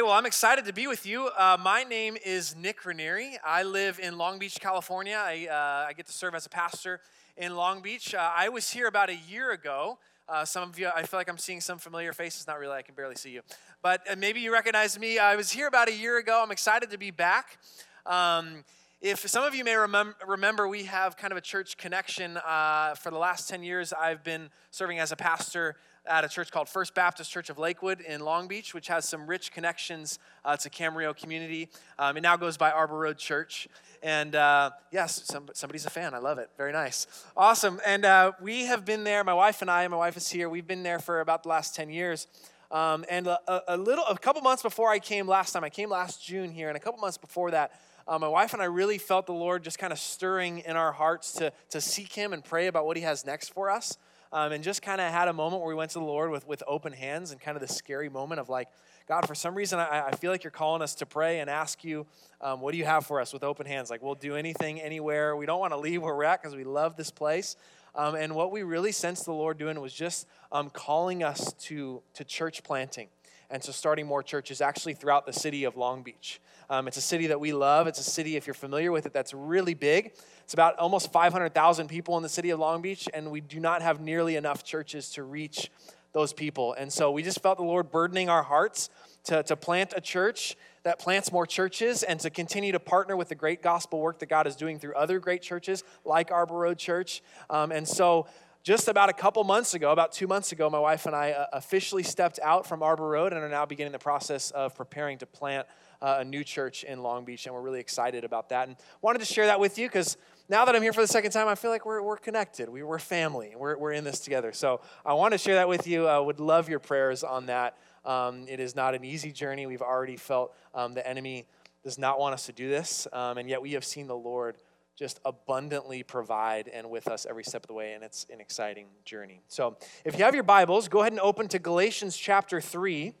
Hey, well, I'm excited to be with you. Uh, my name is Nick Ranieri. I live in Long Beach, California. I, uh, I get to serve as a pastor in Long Beach. Uh, I was here about a year ago. Uh, some of you, I feel like I'm seeing some familiar faces. Not really, I can barely see you. But uh, maybe you recognize me. I was here about a year ago. I'm excited to be back. Um, if some of you may remem- remember, we have kind of a church connection. Uh, for the last 10 years, I've been serving as a pastor at a church called First Baptist Church of Lakewood in Long Beach, which has some rich connections uh, to Camarillo community. Um, it now goes by Arbor Road Church. And uh, yes, some, somebody's a fan. I love it. Very nice. Awesome. And uh, we have been there, my wife and I, my wife is here, we've been there for about the last 10 years. Um, and a, a, little, a couple months before I came last time, I came last June here, and a couple months before that, uh, my wife and I really felt the Lord just kind of stirring in our hearts to, to seek Him and pray about what He has next for us. Um, and just kind of had a moment where we went to the Lord with, with open hands and kind of the scary moment of like, God, for some reason, I, I feel like you're calling us to pray and ask you, um, what do you have for us with open hands? Like, we'll do anything, anywhere. We don't want to leave where we're at because we love this place. Um, and what we really sensed the Lord doing was just um, calling us to, to church planting and so starting more churches actually throughout the city of Long Beach. Um, it's a city that we love. It's a city, if you're familiar with it, that's really big. It's about almost 500,000 people in the city of Long Beach, and we do not have nearly enough churches to reach those people. And so we just felt the Lord burdening our hearts to, to plant a church that plants more churches and to continue to partner with the great gospel work that God is doing through other great churches like Arbor Road Church. Um, and so just about a couple months ago, about two months ago, my wife and I uh, officially stepped out from Arbor Road and are now beginning the process of preparing to plant uh, a new church in Long Beach. And we're really excited about that. And wanted to share that with you because now that I'm here for the second time, I feel like we're, we're connected. We, we're family. We're, we're in this together. So I want to share that with you. I would love your prayers on that. Um, it is not an easy journey. We've already felt um, the enemy does not want us to do this, um, and yet we have seen the Lord just abundantly provide and with us every step of the way, and it's an exciting journey. So, if you have your Bibles, go ahead and open to Galatians chapter 3.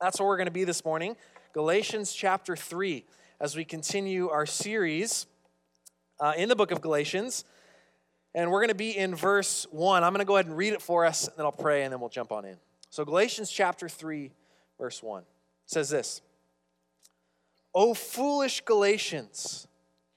That's where we're going to be this morning. Galatians chapter 3, as we continue our series uh, in the book of Galatians. And we're going to be in verse 1. I'm going to go ahead and read it for us, and then I'll pray, and then we'll jump on in. So, Galatians chapter 3, verse 1 says this O foolish Galatians!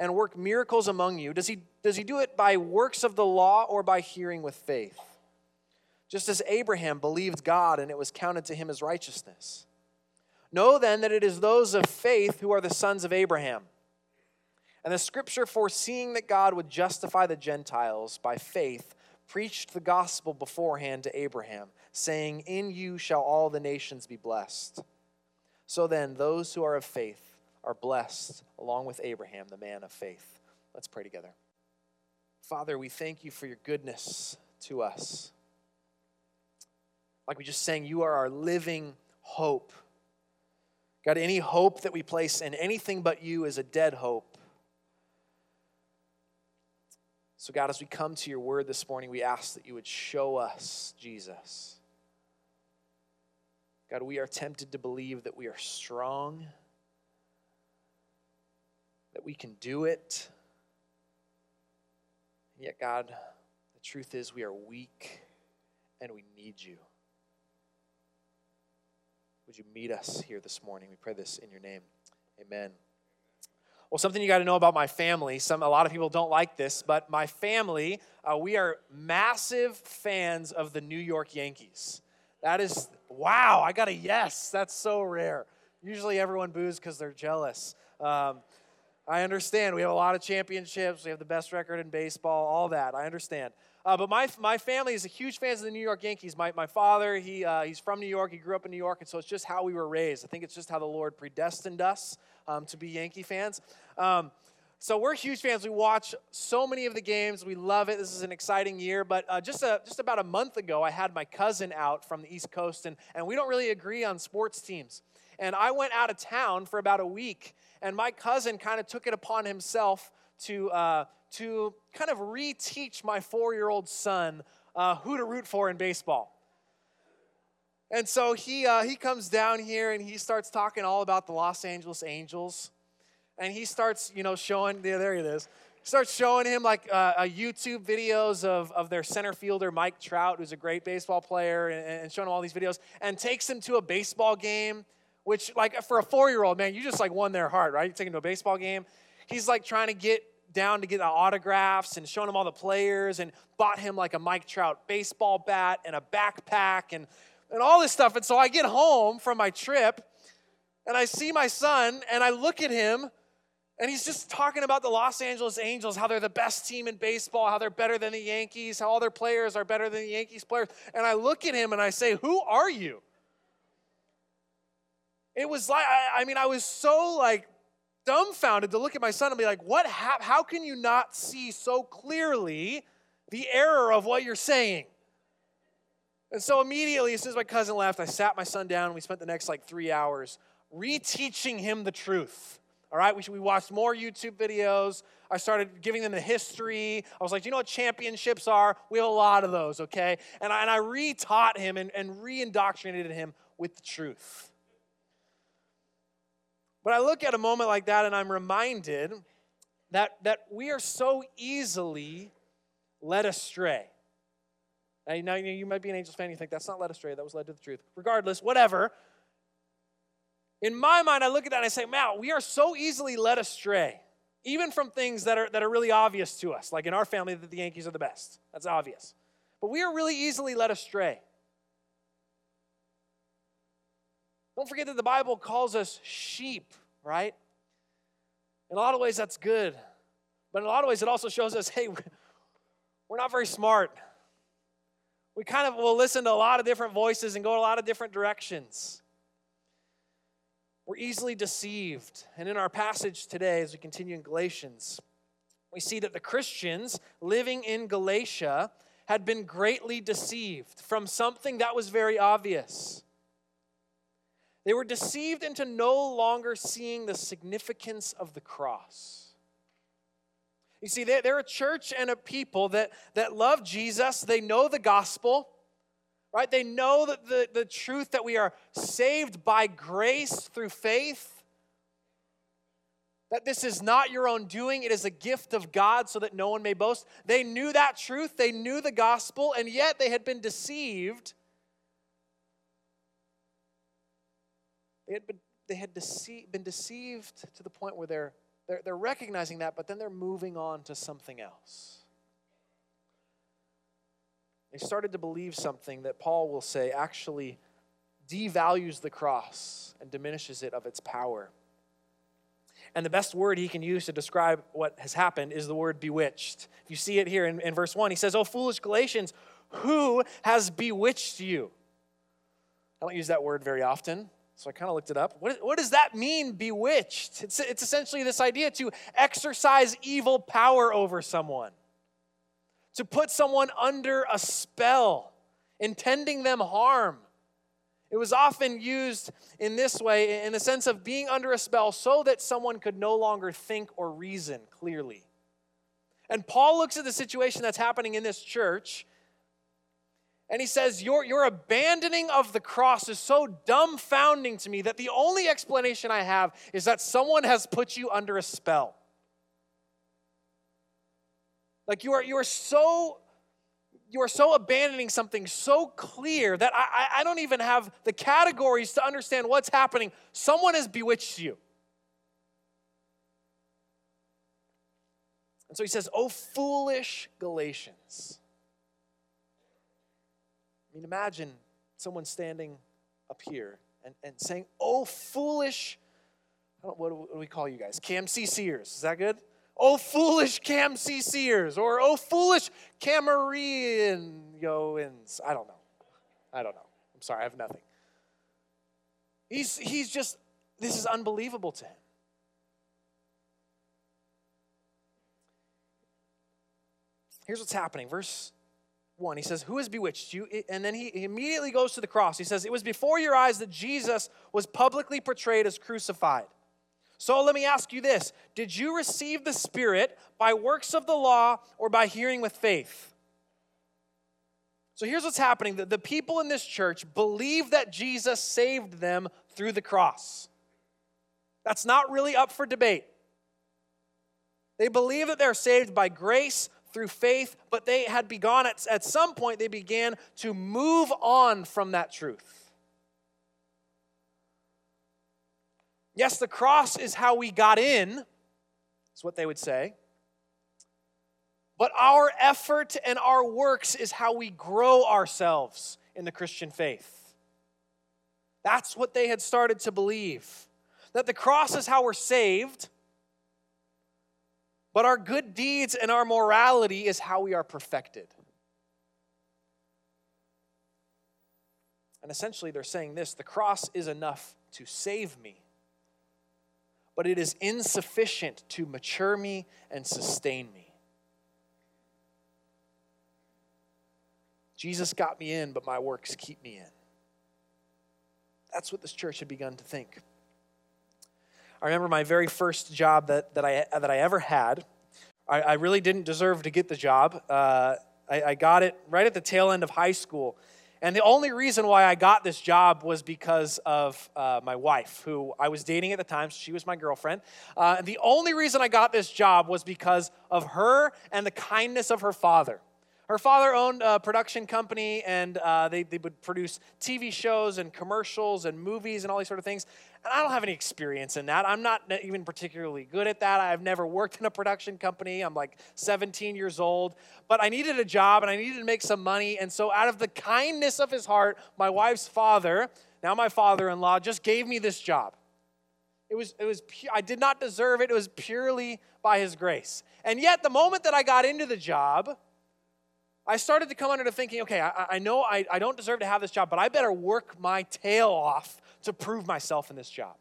and work miracles among you, does he, does he do it by works of the law or by hearing with faith? Just as Abraham believed God and it was counted to him as righteousness. Know then that it is those of faith who are the sons of Abraham. And the scripture, foreseeing that God would justify the Gentiles by faith, preached the gospel beforehand to Abraham, saying, In you shall all the nations be blessed. So then, those who are of faith, are blessed along with Abraham, the man of faith. Let's pray together. Father, we thank you for your goodness to us. Like we just sang, you are our living hope. God, any hope that we place in anything but you is a dead hope. So, God, as we come to your word this morning, we ask that you would show us Jesus. God, we are tempted to believe that we are strong that we can do it. And yet, God, the truth is we are weak and we need you. Would you meet us here this morning? We pray this in your name. Amen. Well, something you got to know about my family. Some a lot of people don't like this, but my family, uh, we are massive fans of the New York Yankees. That is wow! I got a yes. That's so rare. Usually, everyone boos because they're jealous. Um, I understand. We have a lot of championships. We have the best record in baseball, all that. I understand. Uh, but my, my family is a huge fans of the New York Yankees. My, my father, he, uh, he's from New York. He grew up in New York, and so it's just how we were raised. I think it's just how the Lord predestined us um, to be Yankee fans. Um, So we're huge fans. We watch so many of the games. We love it. This is an exciting year. But uh, just a, just about a month ago, I had my cousin out from the East Coast, and, and we don't really agree on sports teams. And I went out of town for about a week, and my cousin kind of took it upon himself to uh, to kind of reteach my four year old son uh, who to root for in baseball. And so he, uh, he comes down here and he starts talking all about the Los Angeles Angels and he starts, you know, showing, there, there it is. Starts showing him like uh, uh, YouTube videos of, of their center fielder, Mike Trout, who's a great baseball player, and, and showing him all these videos, and takes him to a baseball game, which, like, for a four year old, man, you just like won their heart, right? You take him to a baseball game. He's like trying to get down to get the autographs and showing him all the players and bought him like a Mike Trout baseball bat and a backpack and, and all this stuff. And so I get home from my trip and I see my son and I look at him and he's just talking about the Los Angeles Angels, how they're the best team in baseball, how they're better than the Yankees, how all their players are better than the Yankees players. And I look at him and I say, Who are you? It was like, I, mean, I was so like dumbfounded to look at my son and be like, What hap- how can you not see so clearly the error of what you're saying? And so immediately, as soon as my cousin left, I sat my son down and we spent the next like three hours reteaching him the truth all right, we, we watched more YouTube videos. I started giving them the history. I was like, do you know what championships are? We have a lot of those, okay? And I, and I re taught him and, and re indoctrinated him with the truth. But I look at a moment like that and I'm reminded that, that we are so easily led astray. Now, you might be an Angels fan, you think that's not led astray, that was led to the truth. Regardless, whatever. In my mind, I look at that and I say, "Wow, we are so easily led astray, even from things that are, that are really obvious to us. Like in our family, that the Yankees are the best. That's obvious. But we are really easily led astray. Don't forget that the Bible calls us sheep, right? In a lot of ways, that's good. But in a lot of ways, it also shows us hey, we're not very smart. We kind of will listen to a lot of different voices and go a lot of different directions. We're easily deceived. And in our passage today, as we continue in Galatians, we see that the Christians living in Galatia had been greatly deceived from something that was very obvious. They were deceived into no longer seeing the significance of the cross. You see, they're a church and a people that, that love Jesus, they know the gospel, right? They know that the, the truth that we are saved by grace through faith, that this is not your own doing, it is a gift of God so that no one may boast. They knew that truth, they knew the gospel, and yet they had been deceived. They had been, they had been deceived to the point where they're, they're, they're recognizing that, but then they're moving on to something else. They started to believe something that Paul will say actually devalues the cross and diminishes it of its power. And the best word he can use to describe what has happened is the word bewitched. You see it here in, in verse 1. He says, Oh, foolish Galatians, who has bewitched you? I don't use that word very often, so I kind of looked it up. What, what does that mean, bewitched? It's, it's essentially this idea to exercise evil power over someone to put someone under a spell, intending them harm. It was often used in this way, in the sense of being under a spell so that someone could no longer think or reason clearly. And Paul looks at the situation that's happening in this church and he says, your, your abandoning of the cross is so dumbfounding to me that the only explanation I have is that someone has put you under a spell. Like you are, you are so you are so abandoning something so clear that I, I don't even have the categories to understand what's happening. Someone has bewitched you. And so he says, Oh, foolish Galatians. Mean, imagine someone standing up here and, and saying, Oh, foolish, what do we call you guys? KMCCers. Is that good? Oh, foolish CamCCers, or oh, foolish Cameroonians. I don't know. I don't know. I'm sorry, I have nothing. He's, he's just, this is unbelievable to him. here's what's happening. Verse 1, he says, Who has bewitched you? And then he immediately goes to the cross. He says, It was before your eyes that Jesus was publicly portrayed as crucified. So let me ask you this Did you receive the Spirit by works of the law or by hearing with faith? So here's what's happening the, the people in this church believe that Jesus saved them through the cross. That's not really up for debate. They believe that they're saved by grace through faith, but they had begun at, at some point, they began to move on from that truth. Yes, the cross is how we got in, is what they would say. But our effort and our works is how we grow ourselves in the Christian faith. That's what they had started to believe. That the cross is how we're saved but our good deeds and our morality is how we are perfected. And essentially, they're saying this the cross is enough to save me, but it is insufficient to mature me and sustain me. Jesus got me in, but my works keep me in. That's what this church had begun to think. I remember my very first job that, that, I, that I ever had. I, I really didn't deserve to get the job. Uh, I, I got it right at the tail end of high school. And the only reason why I got this job was because of uh, my wife, who I was dating at the time. she was my girlfriend. Uh, the only reason I got this job was because of her and the kindness of her father. Her father owned a production company, and uh, they, they would produce TV shows and commercials and movies and all these sort of things. And I don't have any experience in that. I'm not even particularly good at that. I've never worked in a production company. I'm like 17 years old. But I needed a job and I needed to make some money. And so, out of the kindness of his heart, my wife's father, now my father in law, just gave me this job. It was, it was, I did not deserve it. It was purely by his grace. And yet, the moment that I got into the job, I started to come under the thinking, okay, I, I know I, I don't deserve to have this job, but I better work my tail off to prove myself in this job.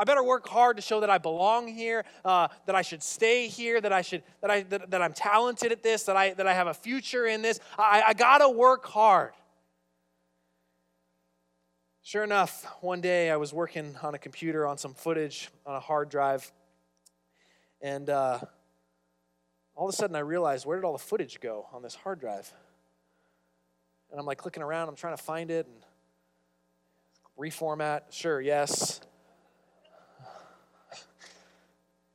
I better work hard to show that I belong here, uh, that I should stay here, that I should that I that, that, I'm talented at this, that I that I have a future in this. I, I gotta work hard. Sure enough, one day I was working on a computer on some footage on a hard drive, and uh, all of a sudden I realized where did all the footage go on this hard drive? And I'm like clicking around, I'm trying to find it and reformat, sure, yes.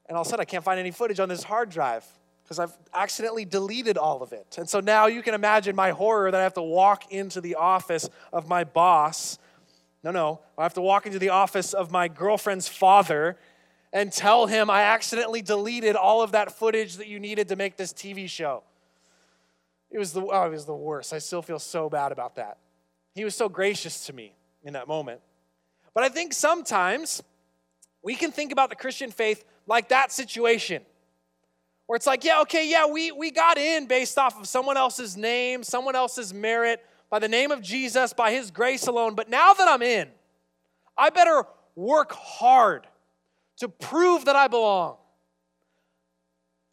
And all of a sudden I can't find any footage on this hard drive because I've accidentally deleted all of it. And so now you can imagine my horror that I have to walk into the office of my boss. No, no, I have to walk into the office of my girlfriend's father and tell him I accidentally deleted all of that footage that you needed to make this TV show. It was the, oh, it was the worst. I still feel so bad about that. He was so gracious to me in that moment. But I think sometimes we can think about the Christian faith like that situation. Where it's like, yeah, okay, yeah, we, we got in based off of someone else's name, someone else's merit, by the name of Jesus, by his grace alone. But now that I'm in, I better work hard to prove that I belong.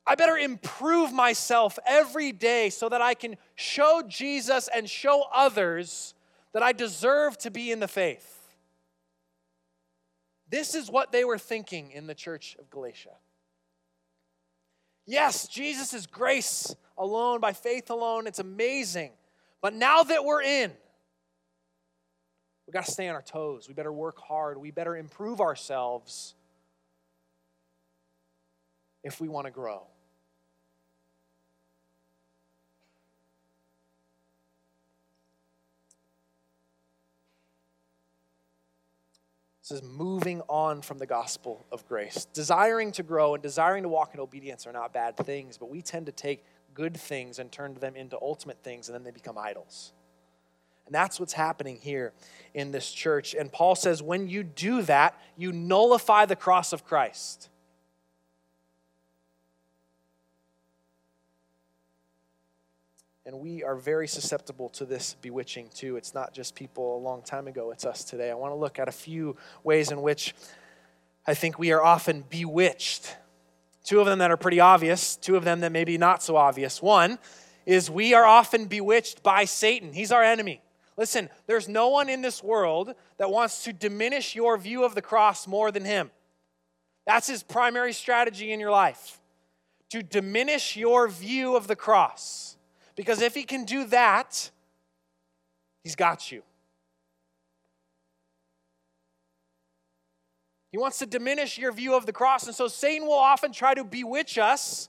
I better improve myself every day so that I can show Jesus and show others that I deserve to be in the faith. This is what they were thinking in the church of Galatia. Yes, Jesus is grace alone, by faith alone. It's amazing. But now that we're in, we got to stay on our toes. We better work hard. We better improve ourselves if we want to grow. This is moving on from the gospel of grace. Desiring to grow and desiring to walk in obedience are not bad things, but we tend to take good things and turn them into ultimate things, and then they become idols. And that's what's happening here in this church. And Paul says, when you do that, you nullify the cross of Christ. And we are very susceptible to this bewitching too. It's not just people a long time ago, it's us today. I want to look at a few ways in which I think we are often bewitched Two of them that are pretty obvious, two of them that maybe not so obvious. One is we are often bewitched by Satan, he's our enemy. Listen, there's no one in this world that wants to diminish your view of the cross more than him. That's his primary strategy in your life to diminish your view of the cross. Because if he can do that, he's got you. He wants to diminish your view of the cross. And so Satan will often try to bewitch us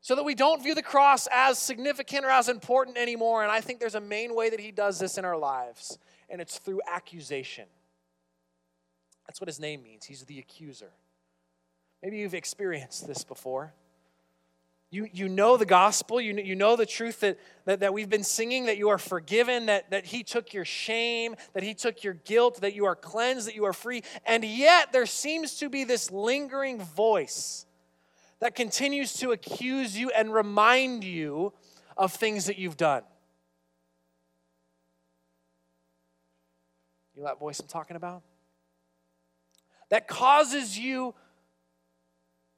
so that we don't view the cross as significant or as important anymore. And I think there's a main way that he does this in our lives, and it's through accusation. That's what his name means. He's the accuser. Maybe you've experienced this before. You, you know the gospel, you, you know the truth that, that, that we've been singing, that you are forgiven, that, that He took your shame, that He took your guilt, that you are cleansed, that you are free. And yet there seems to be this lingering voice that continues to accuse you and remind you of things that you've done. You know that voice I'm talking about? That causes you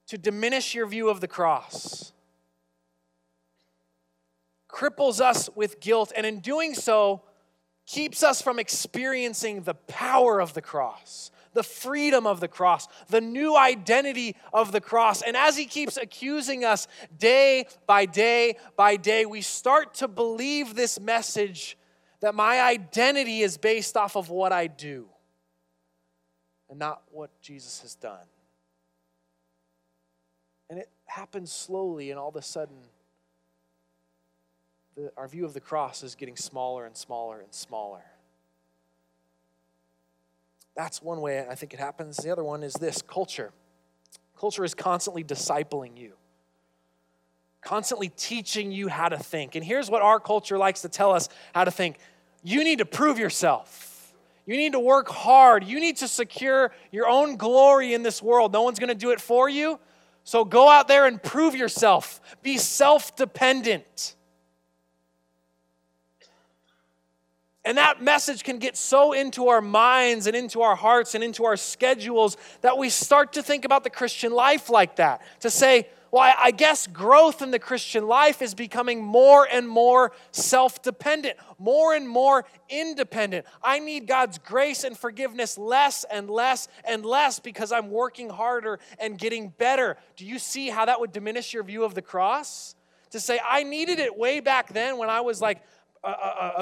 to diminish your view of the cross, cripples us with guilt, and in doing so, keeps us from experiencing the power of the cross the freedom of the cross, the new identity of the cross. And as he keeps accusing us day by day by day, we start to believe this message that my identity is based off of what I do and not what Jesus has done. And it happens slowly, and all of a sudden, the, our view of the cross is getting smaller and smaller and smaller. That's one way I think it happens. The other one is this culture. Culture is constantly discipling you, constantly teaching you how to think. And here's what our culture likes to tell us how to think you need to prove yourself. You need to work hard. You need to secure your own glory in this world. No one's going to do it for you. So go out there and prove yourself. Be self dependent. And that message can get so into our minds and into our hearts and into our schedules that we start to think about the Christian life like that. To say, well, I guess growth in the Christian life is becoming more and more self dependent, more and more independent. I need God's grace and forgiveness less and less and less because I'm working harder and getting better. Do you see how that would diminish your view of the cross? To say, I needed it way back then when I was like a, a, a